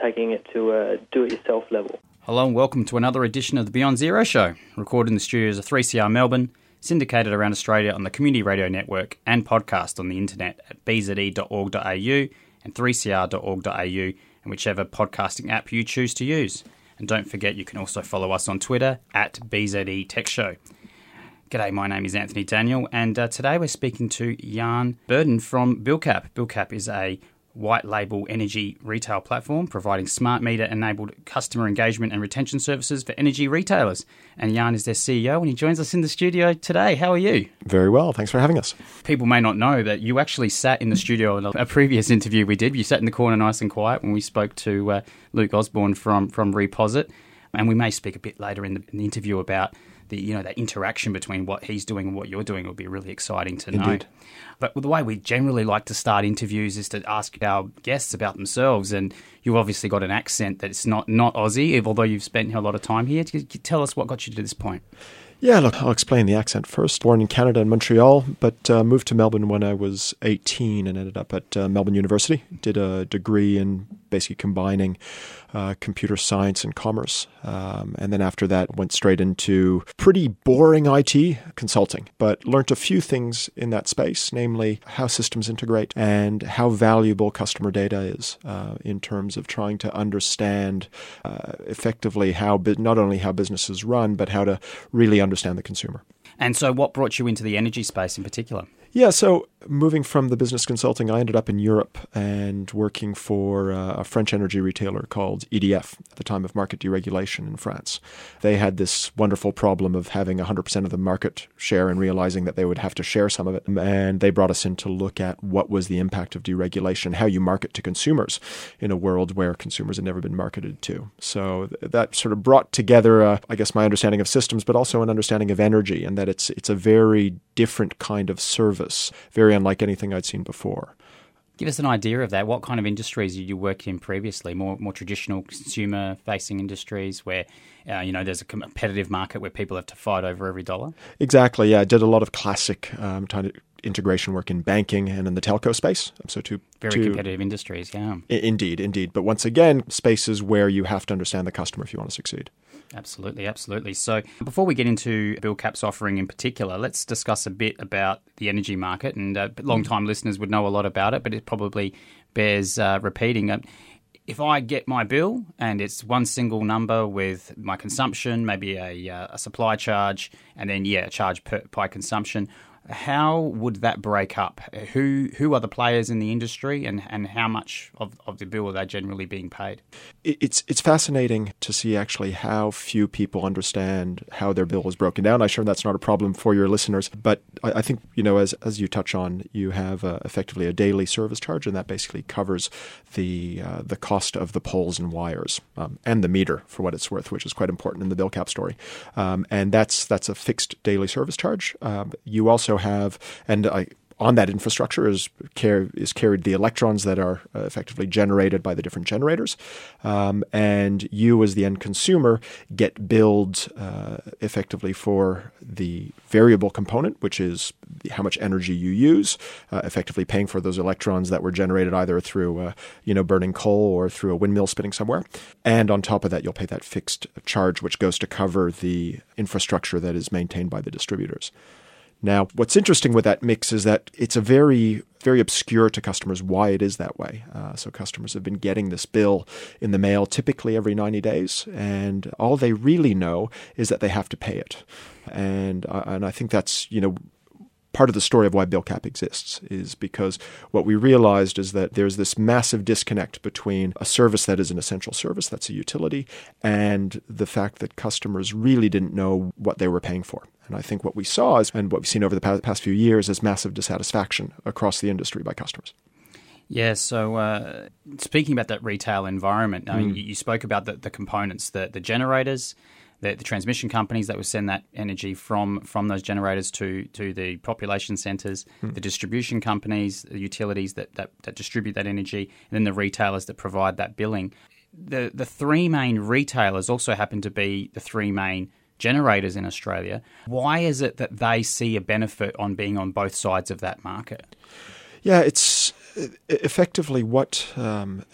Taking it to a do it yourself level. Hello and welcome to another edition of the Beyond Zero Show, recorded in the studios of 3CR Melbourne, syndicated around Australia on the Community Radio Network and podcast on the internet at bze.org.au and 3cr.org.au and whichever podcasting app you choose to use. And don't forget you can also follow us on Twitter at BZE Tech Show. G'day, my name is Anthony Daniel, and uh, today we're speaking to Jan Burden from BillCap. BillCap is a white label energy retail platform providing smart meter enabled customer engagement and retention services for energy retailers. And Jan is their CEO and he joins us in the studio today. How are you? Very well. Thanks for having us. People may not know that you actually sat in the studio in a previous interview we did. You sat in the corner nice and quiet when we spoke to uh, Luke Osborne from, from Reposit. And we may speak a bit later in the, in the interview about the you know that interaction between what he's doing and what you're doing will be really exciting to Indeed. know. But the way we generally like to start interviews is to ask our guests about themselves, and you've obviously got an accent that's not not Aussie, although you've spent a lot of time here. Tell us what got you to this point. Yeah, look, I'll explain the accent first. Born in Canada in Montreal, but uh, moved to Melbourne when I was 18 and ended up at uh, Melbourne University. Did a degree in basically combining uh, computer science and commerce. Um, and then after that, went straight into pretty boring IT consulting, but learned a few things in that space, namely how systems integrate and how valuable customer data is uh, in terms of trying to understand uh, effectively how not only how businesses run, but how to really understand the consumer. And so, what brought you into the energy space in particular? Yeah, so moving from the business consulting, I ended up in Europe and working for uh, a French energy retailer called EDF at the time of market deregulation in France. They had this wonderful problem of having 100% of the market share and realizing that they would have to share some of it. And they brought us in to look at what was the impact of deregulation, how you market to consumers in a world where consumers had never been marketed to. So that sort of brought together, uh, I guess, my understanding of systems, but also an understanding of energy and that it's, it's a very different kind of service, very unlike anything I'd seen before. Give us an idea of that. What kind of industries did you work in previously? More more traditional consumer facing industries where uh, you know there's a competitive market where people have to fight over every dollar. Exactly. Yeah, I did a lot of classic um, kind of integration work in banking and in the telco space. So two very two, competitive industries. Yeah. I- indeed, indeed. But once again, spaces where you have to understand the customer if you want to succeed. Absolutely, absolutely. So, before we get into BillCap's offering in particular, let's discuss a bit about the energy market. And uh, long-time listeners would know a lot about it, but it probably bears uh, repeating. Uh, if I get my bill and it's one single number with my consumption, maybe a, uh, a supply charge, and then yeah, a charge per, by consumption, how would that break up? Who who are the players in the industry, and, and how much of, of the bill are they generally being paid? It's it's fascinating to see actually how few people understand how their bill is broken down. I'm sure that's not a problem for your listeners, but I, I think you know as as you touch on, you have uh, effectively a daily service charge, and that basically covers the uh, the cost of the poles and wires um, and the meter for what it's worth, which is quite important in the BillCap story. Um, and that's that's a fixed daily service charge. Um, you also have, and I, on that infrastructure is, is carried the electrons that are uh, effectively generated by the different generators. Um, and you, as the end consumer, get billed uh, effectively for the variable component, which is how much energy you use, uh, effectively paying for those electrons that were generated either through uh, you know burning coal or through a windmill spinning somewhere. And on top of that, you'll pay that fixed charge, which goes to cover the infrastructure that is maintained by the distributors. Now, what's interesting with that mix is that it's a very, very obscure to customers why it is that way. Uh, so customers have been getting this bill in the mail typically every 90 days, and all they really know is that they have to pay it. And uh, and I think that's you know part of the story of why BillCap exists is because what we realized is that there's this massive disconnect between a service that is an essential service, that's a utility, and the fact that customers really didn't know what they were paying for. And I think what we saw is, and what we've seen over the past, past few years is massive dissatisfaction across the industry by customers. Yeah, so uh, speaking about that retail environment, I mean, Mm. you, you spoke about the, the components, the, the generators, the, the transmission companies that would send that energy from, from those generators to, to the population centres, Mm. the distribution companies, the utilities that, that, that distribute that energy, and then the retailers that provide that billing. The, the three main retailers also happen to be the three main generators in Australia. Why is it that they see a benefit on being on both sides of that market? Yeah, it's effectively what um,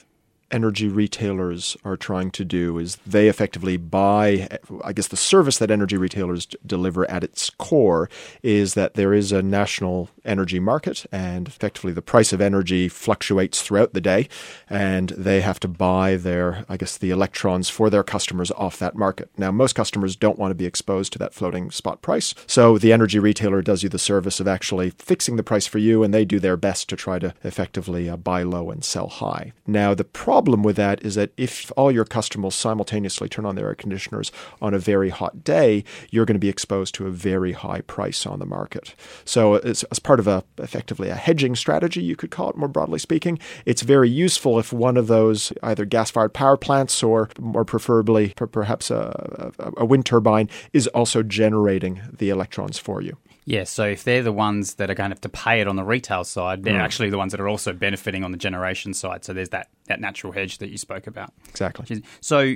energy retailers are trying to do is they effectively buy i guess the service that energy retailers d- deliver at its core is that there is a national energy market and effectively the price of energy fluctuates throughout the day and they have to buy their i guess the electrons for their customers off that market. Now most customers don't want to be exposed to that floating spot price so the energy retailer does you the service of actually fixing the price for you and they do their best to try to effectively uh, buy low and sell high. Now the problem with that is that if all your customers simultaneously turn on their air conditioners on a very hot day, you're going to be exposed to a very high price on the market. So, as, as part of a effectively a hedging strategy, you could call it more broadly speaking, it's very useful if one of those either gas-fired power plants or more preferably per- perhaps a, a, a wind turbine is also generating the electrons for you. Yeah, so if they're the ones that are going to have to pay it on the retail side, they're Mm. actually the ones that are also benefiting on the generation side. So there's that, that natural hedge that you spoke about. Exactly. So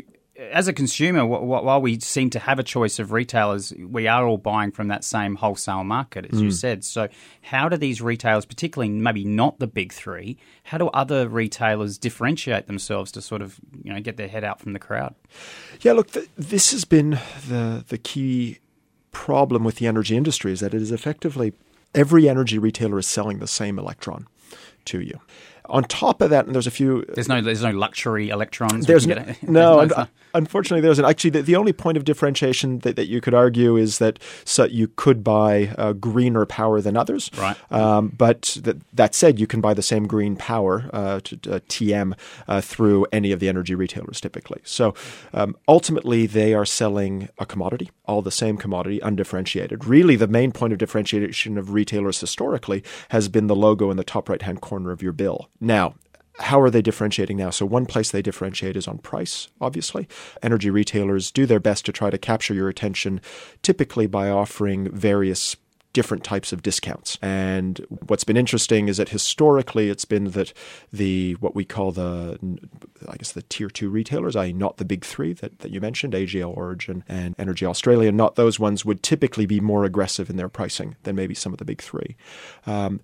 as a consumer, wh- wh- while we seem to have a choice of retailers, we are all buying from that same wholesale market, as you Mm. said. So how do these retailers, particularly maybe not the big three, how do other retailers differentiate themselves to sort of you know get their head out from the crowd? Yeah, look, th- this has been the the key problem with the energy industry is that it is effectively every energy retailer is selling the same electron to you. On top of that, and there's a few. There's no there's no luxury electrons. There's no, get- no, there's un- unfortunately, there isn't. Actually, the, the only point of differentiation that, that you could argue is that so you could buy uh, greener power than others. Right. Um, but that, that said, you can buy the same green power, uh, to, uh, TM, uh, through any of the energy retailers typically. So um, ultimately, they are selling a commodity, all the same commodity, undifferentiated. Really, the main point of differentiation of retailers historically has been the logo in the top right hand corner of your bill. Now, how are they differentiating now? So, one place they differentiate is on price, obviously. Energy retailers do their best to try to capture your attention, typically by offering various different types of discounts. And what's been interesting is that historically it's been that the what we call the I guess the tier two retailers, i.e. not the big three that, that you mentioned, AGL Origin and Energy Australia, not those ones would typically be more aggressive in their pricing than maybe some of the big three. Um,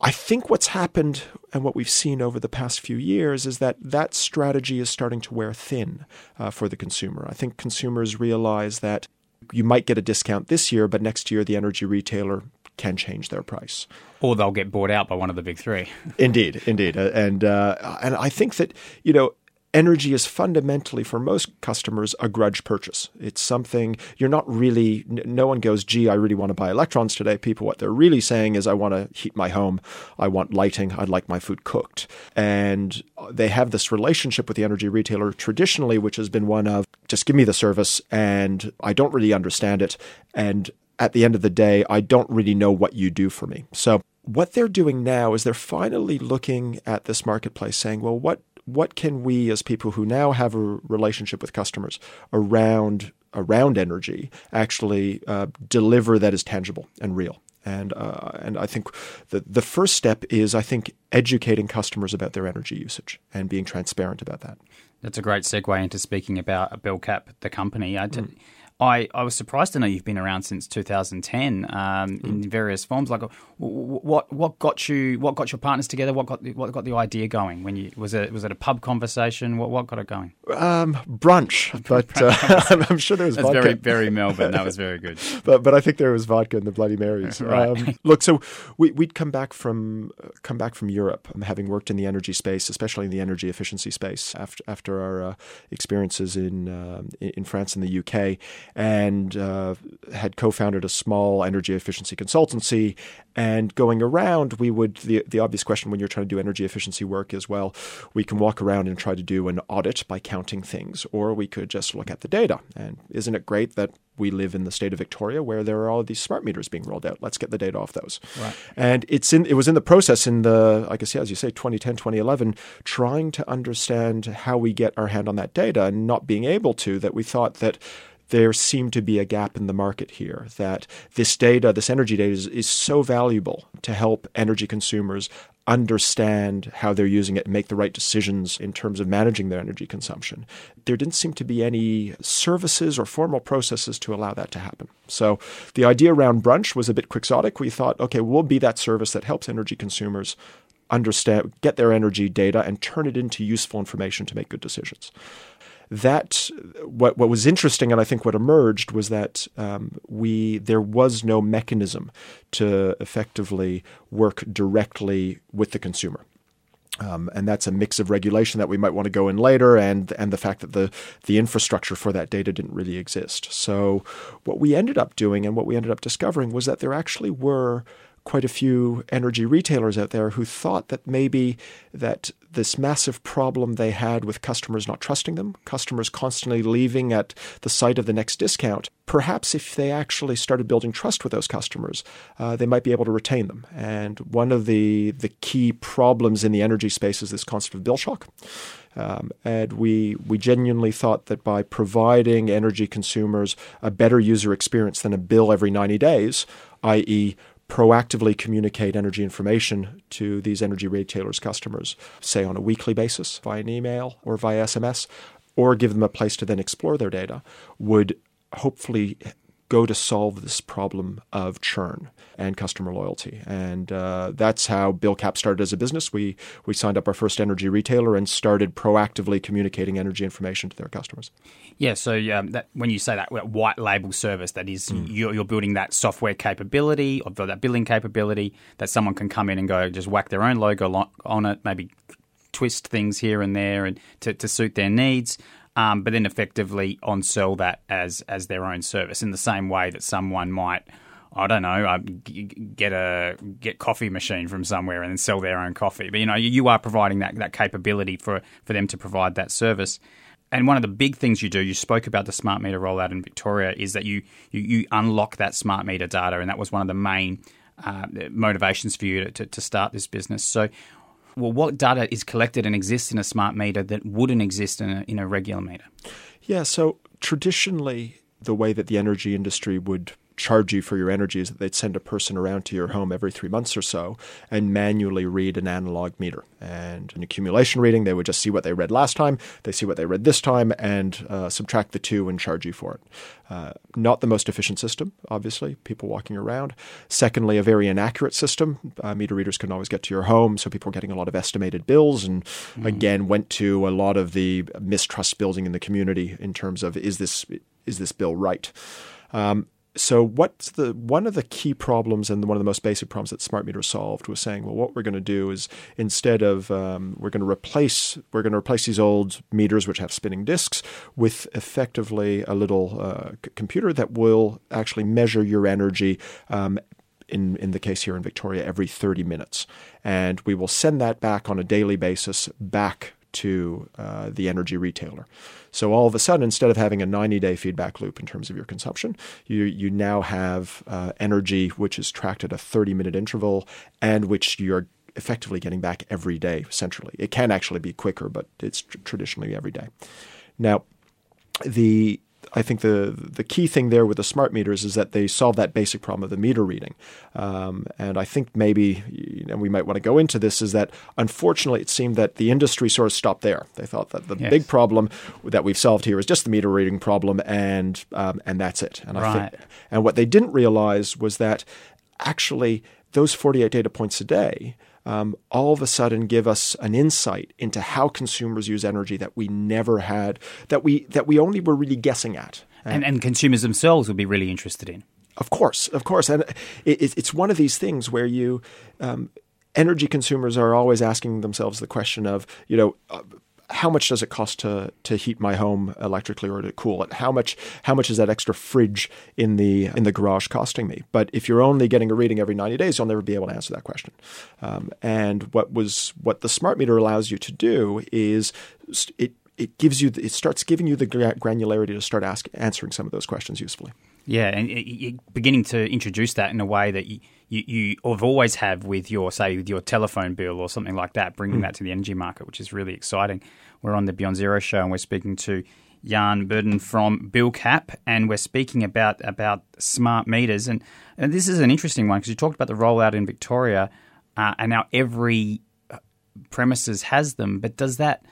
I think what's happened and what we've seen over the past few years is that that strategy is starting to wear thin uh, for the consumer. I think consumers realize that you might get a discount this year, but next year the energy retailer can change their price. or they'll get bought out by one of the big three. Indeed, indeed, Uh, and uh, and I think that you know. Energy is fundamentally, for most customers, a grudge purchase. It's something you're not really, no one goes, gee, I really want to buy electrons today. People, what they're really saying is, I want to heat my home. I want lighting. I'd like my food cooked. And uh, they have this relationship with the energy retailer traditionally, which has been one of just give me the service and I don't really understand it. And at the end of the day, I don't really know what you do for me. So what they're doing now is they're finally looking at this marketplace saying, well, what what can we as people who now have a relationship with customers around around energy actually uh, deliver that is tangible and real? And uh, and I think the the first step is I think educating customers about their energy usage and being transparent about that. That's a great segue into speaking about BillCap, the company. I, Mm. I, I was surprised to know you've been around since 2010 um, in Mm. various forms. Like, what what got you what got your partners together? What got the, what got the idea going? When you was it was it a pub conversation? What what got it going? Um, brunch, but uh, I'm, sure there was That's vodka. very very Melbourne. That was very good. but but I think there was vodka and the Bloody Marys. Right. Um, look, so we, we'd come back from uh, come back from Europe, um, having worked in the energy space, especially in the energy efficiency space, after after our uh, experiences in um, in in France and the UK, and uh, had co-founded a small energy efficiency consultancy. And going around, we would the the obvious question when you're trying to do energy efficiency work is well, we can walk around and try to do an audit by counting things, or we could just look at the data. And isn't it great that we live in the state of Victoria where there are all these smart meters being rolled out. Let's get the data off those. Right. And it's in it was in the process in the I guess yeah, as you say 2010 2011 trying to understand how we get our hand on that data and not being able to that we thought that there seemed to be a gap in the market here that this data, this energy data, is, is so valuable to help energy consumers understand how they're using it and make the right decisions in terms of managing their energy consumption. There didn't seem to be any services or formal processes to allow that to happen. So the idea around brunch was a bit quixotic. We thought, okay, we'll be that service that helps energy consumers understand, get their energy data and turn it into useful information to make good decisions that what what was interesting, and I think what emerged was that um, we there was no mechanism to effectively work directly with the consumer. Um, and that's a mix of regulation that we might want to go in later, and and the fact that the the infrastructure for that data didn't really exist. So, what we ended up doing, and what we ended up discovering, was that there actually were quite a few energy retailers out there who thought that maybe that this massive problem they had with customers not trusting them, customers constantly leaving at the site of the next discount, perhaps if they actually started building trust with those customers, uh, they might be able to retain them. And one of the the key problems in the energy space is this concept of bill shock. Um, and we we genuinely thought that by providing energy consumers a better user experience than a bill every 90 days, i.e., proactively communicate energy information to these energy retailers' customers, say on a weekly basis via an email or via SMS, or give them a place to then explore their data, would hopefully go to solve this problem of churn and customer loyalty. And uh, that's how BillCap started as a business. We we signed up our first energy retailer and started proactively communicating energy information to their customers. Yeah, so um, that, when you say that white label service, that is mm. you're, you're, building that software capability or that billing capability that someone can come in and go just whack their own logo on it, maybe twist things here and there and to, to suit their needs um, but then effectively on sell that as as their own service in the same way that someone might. I don't know, uh, get a get coffee machine from somewhere and then sell their own coffee. But you know, you are providing that that capability for for them to provide that service. And one of the big things you do, you spoke about the smart meter rollout in Victoria, is that you you, you unlock that smart meter data, and that was one of the main uh, motivations for you to, to, to start this business. So, well, what data is collected and exists in a smart meter that wouldn't exist in a, in a regular meter? Yeah, so traditionally, the way that the energy industry would charge you for your energy is that they'd send a person around to your home every three months or so and manually read an analog meter. And an accumulation reading, they would just see what they read last time, they see what they read this time, and uh, subtract the two and charge you for it. Uh, not the most efficient system, obviously, people walking around. Secondly, a very inaccurate system. Uh, meter readers couldn't always get to your home, so people were getting a lot of estimated bills, and mm. again, went to a lot of the mistrust building in the community in terms of is this is this bill right? Um, so what's the one of the key problems and one of the most basic problems that smart meter solved was saying well what we're going to do is instead of um, we're going to replace we're going to replace these old meters which have spinning discs with effectively a little uh, c- computer that will actually measure your energy um, in, in the case here in Victoria, every 30 minutes. And we will send that back on a daily basis back to uh, the energy retailer. So all of a sudden, instead of having a 90 day feedback loop in terms of your consumption, you, you now have uh, energy which is tracked at a 30 minute interval and which you're effectively getting back every day centrally. It can actually be quicker, but it's tr- traditionally every day. Now, the I think the the key thing there with the smart meters is that they solve that basic problem of the meter reading. Um, and I think maybe, you know, we might want to go into this, is that unfortunately it seemed that the industry sort of stopped there. They thought that the yes. big problem that we've solved here is just the meter reading problem, and um, and that's it. And right. I think, and what they didn't realize was that actually those 48 data points a day um, all of a sudden give us an insight into how consumers use energy that we never had, that we that we only were really guessing at. And, and consumers themselves would be really interested in. Of course, of course, and it, it's one of these things where you. Um, energy consumers are always asking themselves the question of, you know, uh, how much does it cost to to heat my home electrically or to cool it? How much how much is that extra fridge in the in the garage costing me? But if you're only getting a reading every 90 days, you'll never be able to answer that question. Um, and what was what the smart meter allows you to do is it it gives you it starts giving you the granularity to start ask, answering some of those questions usefully. Yeah, and you're beginning to introduce that in a way that you, you, you have always have with your say with your telephone bill or something like that, bringing mm. that to the energy market, which is really exciting. We're on the Beyond Zero show, and we're speaking to Jan Burden from BillCap, and we're speaking about about smart meters. And, and this is an interesting one because you talked about the rollout in Victoria, uh, and now every uh, premises has them. But does that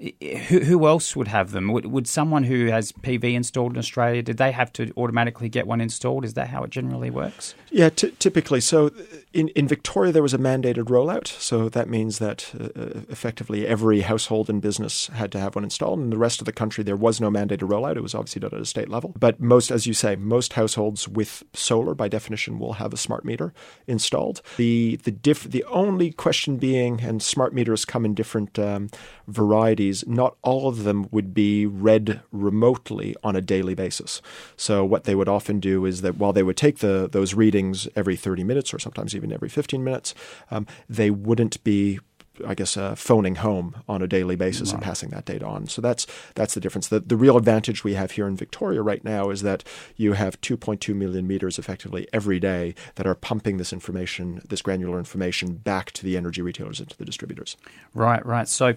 who, who else would have them? Would, would someone who has PV installed in Australia, did they have to automatically get one installed? Is that how it generally works? Yeah, t- typically. So in, in Victoria, there was a mandated rollout. So that means that uh, uh, effectively every household and business had to have one installed. In the rest of the country, there was no mandated rollout. It was obviously done at a state level. But most, as you say, most households with solar, by definition, will have a smart meter installed. The the diff- the only question being, and smart meters come in different um, varieties not all of them would be read remotely on a daily basis. So what they would often do is that while they would take the those readings every 30 minutes or sometimes even every 15 minutes, um, they wouldn't be I guess uh, phoning home on a daily basis right. and passing that data on. So that's that's the difference. The, the real advantage we have here in Victoria right now is that you have 2.2 million meters effectively every day that are pumping this information, this granular information, back to the energy retailers and to the distributors. Right, right. So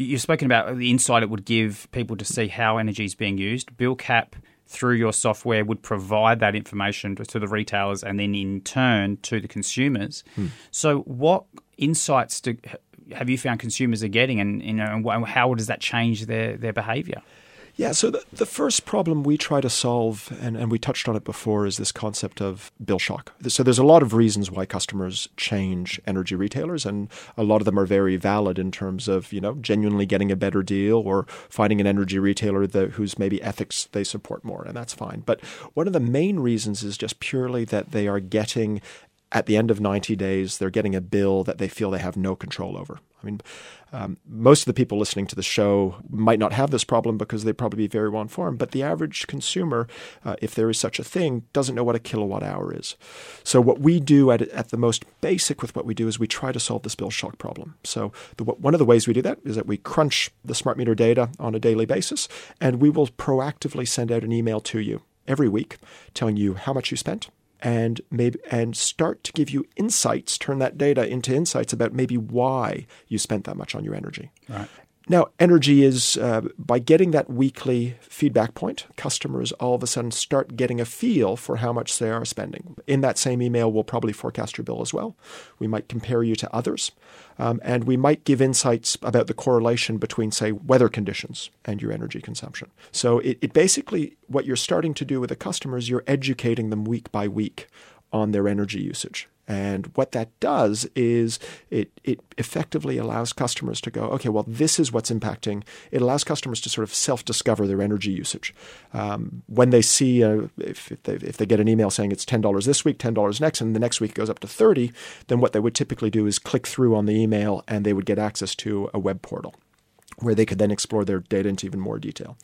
You've spoken about the insight it would give people to see how energy is being used. BillCap, through your software, would provide that information to, the retailers and then in turn to the consumers. Hmm. So, what insights do, have you found consumers are getting, and you know, how does that change their, their behaviour? Yeah, so the, the first problem we try to solve, and, and we touched on it before, is this concept of bill shock. So there's a lot of reasons why customers change energy retailers, and a lot of them are very valid in terms of, you know, genuinely getting a better deal or finding an energy retailer that, whose maybe ethics they support more, and that's fine. But one of the main reasons is just purely that they are getting at the end of 90 days, they're getting a bill that they feel they have no control over. I mean, um, most of the people listening to the show might not have this problem because they probably be very well informed, but the average consumer, uh, if there is such a thing, doesn't know what a kilowatt hour is. So, what we do at, at the most basic with what we do is we try to solve this bill shock problem. So, the, one of the ways we do that is that we crunch the smart meter data on a daily basis, and we will proactively send out an email to you every week telling you how much you spent and maybe and start to give you insights turn that data into insights about maybe why you spent that much on your energy. Right now, energy is uh, by getting that weekly feedback point, customers all of a sudden start getting a feel for how much they are spending. In that same email, we'll probably forecast your bill as well. We might compare you to others, um, and we might give insights about the correlation between, say, weather conditions and your energy consumption. So it, it basically, what you're starting to do with the customers, you're educating them week by week on their energy usage. And what that does is it, it effectively allows customers to go, okay, well, this is what's impacting. It allows customers to sort of self discover their energy usage. Um, when they see, if, if, they, if they get an email saying it's $10 this week, $10 next, and the next week goes up to 30 then what they would typically do is click through on the email and they would get access to a web portal where they could then explore their data into even more detail.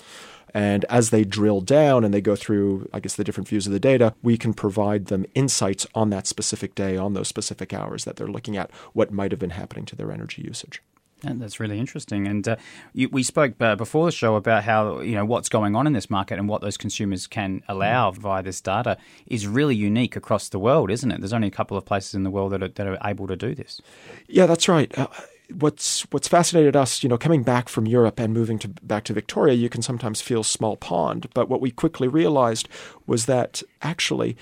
And as they drill down and they go through, I guess, the different views of the data, we can provide them insights on that specific day, on those specific hours that they're looking at, what might have been happening to their energy usage. And that's really interesting. And uh, you, we spoke uh, before the show about how you know what's going on in this market and what those consumers can allow mm. via this data is really unique across the world, isn't it? There's only a couple of places in the world that are, that are able to do this. Yeah, that's right. Uh, what's what's fascinated us, you know, coming back from Europe and moving to back to Victoria, you can sometimes feel small pond. But what we quickly realized was that actually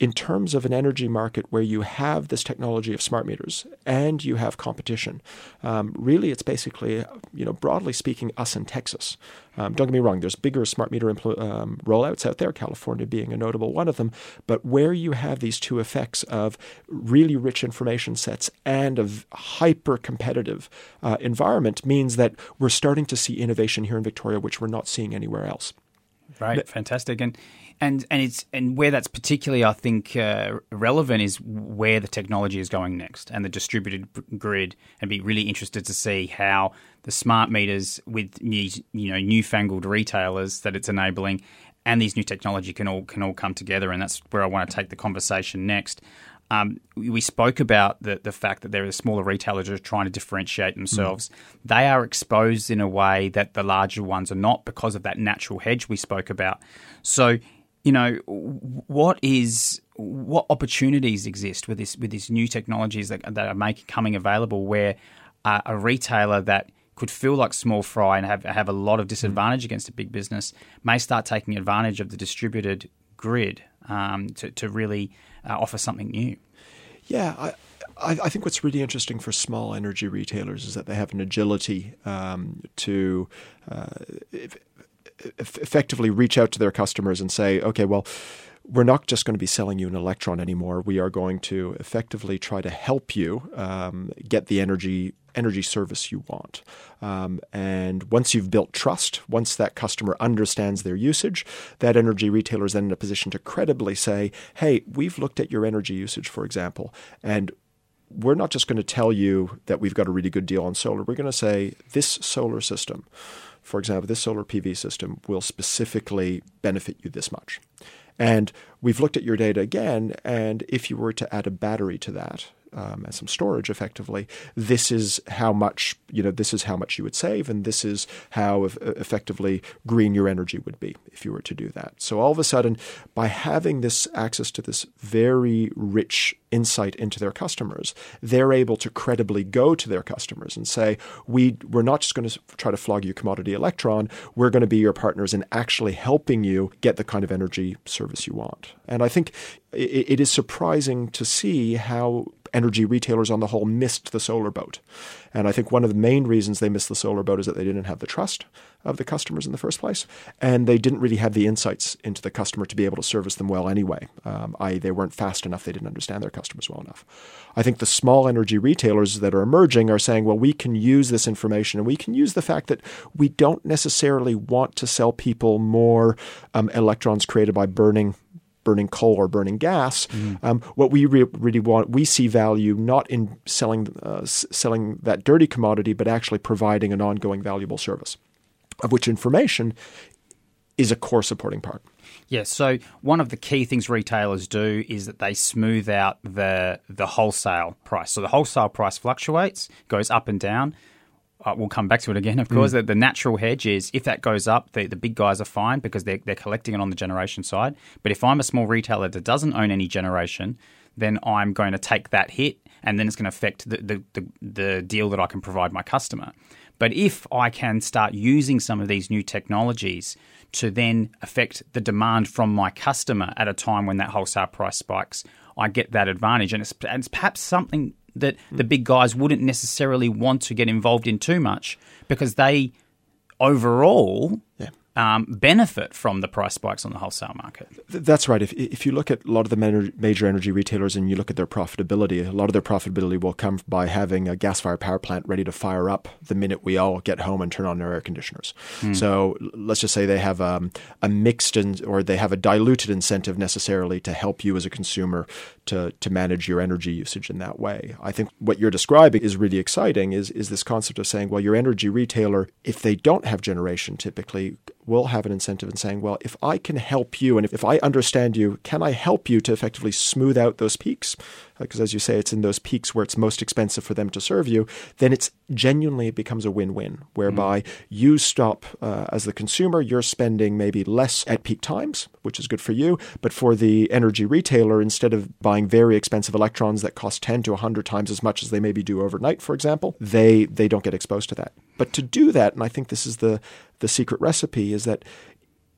in terms of an energy market where you have this technology of smart meters and you have competition, um, really it's basically, you know, broadly speaking, us in Texas. Um, don't get me wrong, there's bigger smart meter impl- um, rollouts out there, California being a notable one of them. But where you have these two effects of really rich information sets and a hyper competitive uh, environment means that we're starting to see innovation here in Victoria, which we're not seeing anywhere else. Right, fantastic, and and and it's and where that's particularly, I think, uh, relevant is where the technology is going next, and the distributed grid, and be really interested to see how the smart meters with new, you know newfangled retailers that it's enabling, and these new technology can all can all come together, and that's where I want to take the conversation next. Um, we spoke about the, the fact that there are smaller retailers are trying to differentiate themselves. Mm. They are exposed in a way that the larger ones are not because of that natural hedge we spoke about. So, you know, what is what opportunities exist with this with these new technologies that, that are making coming available where uh, a retailer that could feel like small fry and have have a lot of disadvantage mm. against a big business may start taking advantage of the distributed grid um, to, to really uh, offer something new. Yeah, I, I, think what's really interesting for small energy retailers is that they have an agility um, to uh, effectively reach out to their customers and say, okay, well, we're not just going to be selling you an electron anymore. We are going to effectively try to help you um, get the energy energy service you want. Um, and once you've built trust, once that customer understands their usage, that energy retailer is then in a position to credibly say, "Hey, we've looked at your energy usage, for example, and." We're not just going to tell you that we've got a really good deal on solar. We're going to say this solar system, for example, this solar PV system will specifically benefit you this much. And we've looked at your data again, and if you were to add a battery to that, um, and some storage effectively, this is how much you know. This is how much you would save, and this is how effectively green your energy would be if you were to do that. So all of a sudden, by having this access to this very rich insight into their customers, they're able to credibly go to their customers and say, "We we're not just going to try to flog you commodity electron. We're going to be your partners in actually helping you get the kind of energy service you want." And I think it, it is surprising to see how energy retailers on the whole missed the solar boat. And I think one of the main reasons they missed the solar boat is that they didn't have the trust of the customers in the first place, and they didn't really have the insights into the customer to be able to service them well anyway. Um, I, they weren't fast enough, they didn't understand their customers well enough. I think the small energy retailers that are emerging are saying, well, we can use this information and we can use the fact that we don't necessarily want to sell people more um, electrons created by burning burning coal or burning gas. Mm. Um, what we re- really want, we see value not in selling uh, s- selling that dirty commodity, but actually providing an ongoing valuable service, of which information is a core supporting part. Yes. So one of the key things retailers do is that they smooth out the the wholesale price. So the wholesale price fluctuates, goes up and down uh, we'll come back to it again, of course. Mm. The, the, natural hedge is if that goes up, the, the big guys are fine because they're, they're collecting it on the generation side. But if I'm a small retailer that doesn't own any generation, then I'm going to take that hit and then it's going to affect the, the, the, the deal that I can provide my customer. But if I can start using some of these new technologies to then affect the demand from my customer at a time when that wholesale price spikes, I get that advantage. And it's, and it's perhaps something that the big guys wouldn't necessarily want to get involved in too much because they overall yeah um, benefit from the price spikes on the wholesale market. That's right. If, if you look at a lot of the major energy retailers and you look at their profitability, a lot of their profitability will come by having a gas fired power plant ready to fire up the minute we all get home and turn on our air conditioners. Hmm. So let's just say they have um, a mixed in, or they have a diluted incentive necessarily to help you as a consumer to, to manage your energy usage in that way. I think what you're describing is really exciting is, is this concept of saying, well, your energy retailer, if they don't have generation typically, will have an incentive in saying, well, if I can help you and if, if I understand you, can I help you to effectively smooth out those peaks? Because as you say, it's in those peaks where it's most expensive for them to serve you, then it's genuinely it becomes a win-win, whereby mm. you stop uh, as the consumer, you're spending maybe less at peak times, which is good for you, but for the energy retailer, instead of buying very expensive electrons that cost 10 to 100 times as much as they maybe do overnight, for example, they they don't get exposed to that. But to do that, and I think this is the the secret recipe, is that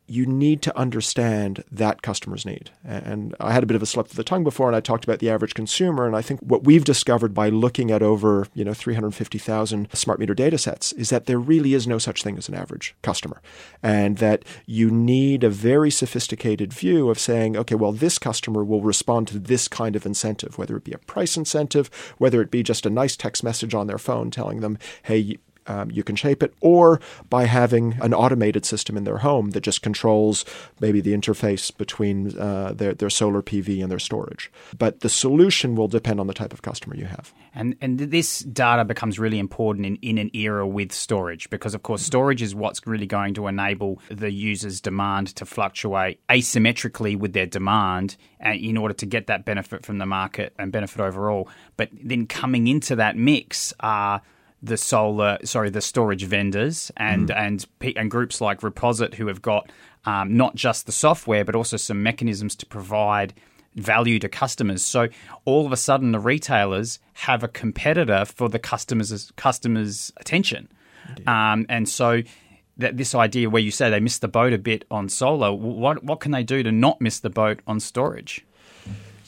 you need to understand that customer's need. And I had a bit of a slip of the tongue before, and I talked about the average consumer. And I think what we've discovered by looking at over you know 350,000 smart meter data sets is that there really is no such thing as an average customer, and that you need a very sophisticated view of saying, okay, well, this customer will respond to this kind of incentive, whether it be a price incentive, whether it be just a nice text message on their phone telling them, hey, um, you can shape it, or by having an automated system in their home that just controls maybe the interface between uh, their, their solar PV and their storage. But the solution will depend on the type of customer you have. And and this data becomes really important in, in an era with storage because of course storage is what's really going to enable the user's demand to fluctuate asymmetrically with their demand uh, in order to get that benefit from the market and benefit overall. But then coming into that mix are the solar, sorry, the storage vendors and mm. and and groups like Reposit who have got um, not just the software but also some mechanisms to provide value to customers. So all of a sudden, the retailers have a competitor for the customers' customers' attention, um, and so that this idea where you say they missed the boat a bit on solar, what what can they do to not miss the boat on storage?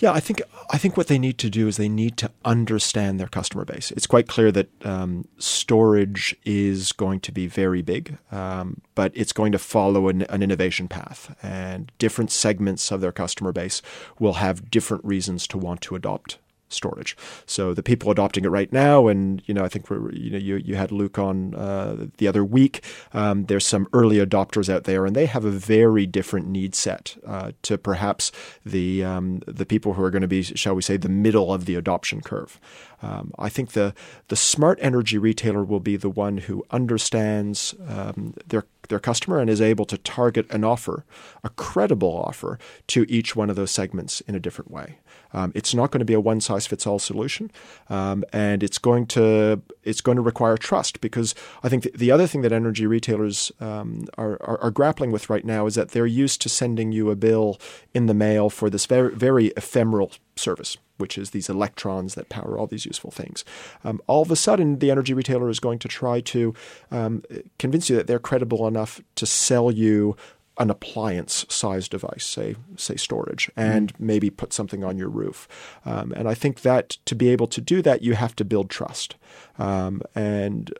Yeah, I think I think what they need to do is they need to understand their customer base. It's quite clear that um, storage is going to be very big, um, but it's going to follow an, an, innovation path, and different segments of their customer base will have different reasons to want to adopt storage. So the people adopting it right now, and you know, I think we're, you know, you you had Luke on uh, the other week. Um, there's some early adopters out there, and they have a very different need set uh, to perhaps the um, the people who are going to be, shall we say, the middle of the adoption curve. Um, I think the the smart energy retailer will be the one who understands um, their their customer and is able to target an offer, a credible offer, to each one of those segments in a different way. Um, it's not going to be a one size fits all solution, um, and it's going to it's going to require trust because I think the, the other thing that energy retailers um, are, are, are grappling with right now is that they're used to sending you a bill in the mail for this very very ephemeral service which is these electrons that power all these useful things. Um, all of a sudden, the energy retailer is going to try to um, convince you that they're credible enough to sell you an appliance sized device, say say storage, and mm. maybe put something on your roof. Um, and I think that to be able to do that, you have to build trust. Um, and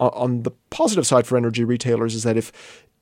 uh, on the positive side for energy retailers is that if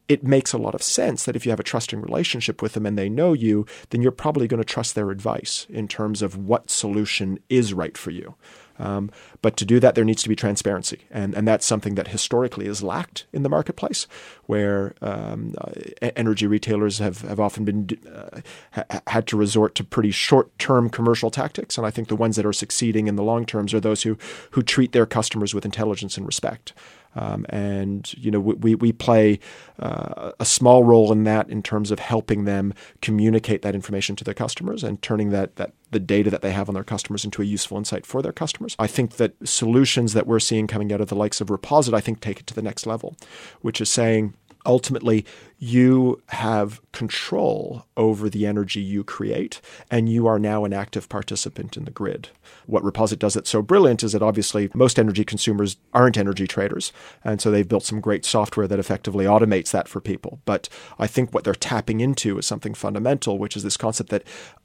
it makes a lot of sense that if you have a trusting relationship with them and they know you, then you're probably going to trust their advice in terms of what solution is right for you. Um, but to do that, there needs to be transparency. And, and that's something that historically is lacked in the marketplace, where um, uh, energy retailers have, have often been uh, ha- had to resort to pretty short term commercial tactics. And I think the ones that are succeeding in the long terms are those who, who treat their customers with intelligence and respect. Um, and you know we we play uh, a small role in that in terms of helping them communicate that information to their customers and turning that that the data that they have on their customers into a useful insight for their customers. I think that solutions that we're seeing coming out of the likes of Reposit, I think take it to the next level, which is saying ultimately you have control over the energy you create, and you are now an active participant in the grid. What Reposit does that's so brilliant is that obviously most energy consumers aren't energy traders, and so they've built some great software that effectively automates that for people. But I think what they're tapping into is something fundamental, which is this concept that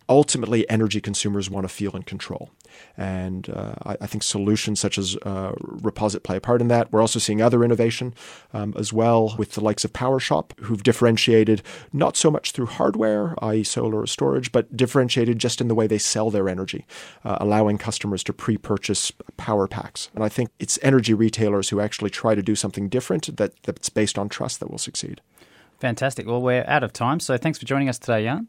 ultimately energy consumers want to feel in control. And uh, I, I, think solutions such as uh, Reposit play a part in that. We're also seeing other innovation um, as well with the likes of PowerShop, who've differentiated not so much through hardware, i.e., solar or storage, but differentiated just in the way they sell their energy, uh, allowing customers to pre purchase power packs. And I think it's energy retailers who actually try to do something different that, that's based on trust that will succeed. Fantastic. Well, we're out of time, so thanks for joining us today, Jan.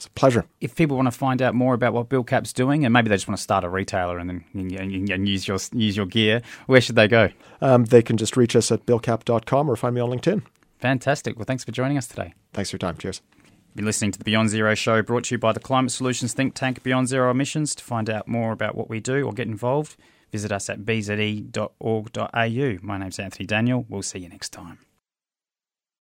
It's a pleasure. If people want to find out more about what BillCap's doing, and maybe they just want to start a retailer and then and, and use your use your gear, where should they go? Um, they can just reach us at billcap.com or find me on LinkedIn. Fantastic. Well, thanks for joining us today. Thanks for your time. Cheers. You've been listening to the Beyond Zero show brought to you by the climate solutions think tank Beyond Zero Emissions. To find out more about what we do or get involved, visit us at bze.org.au. My name's Anthony Daniel. We'll see you next time.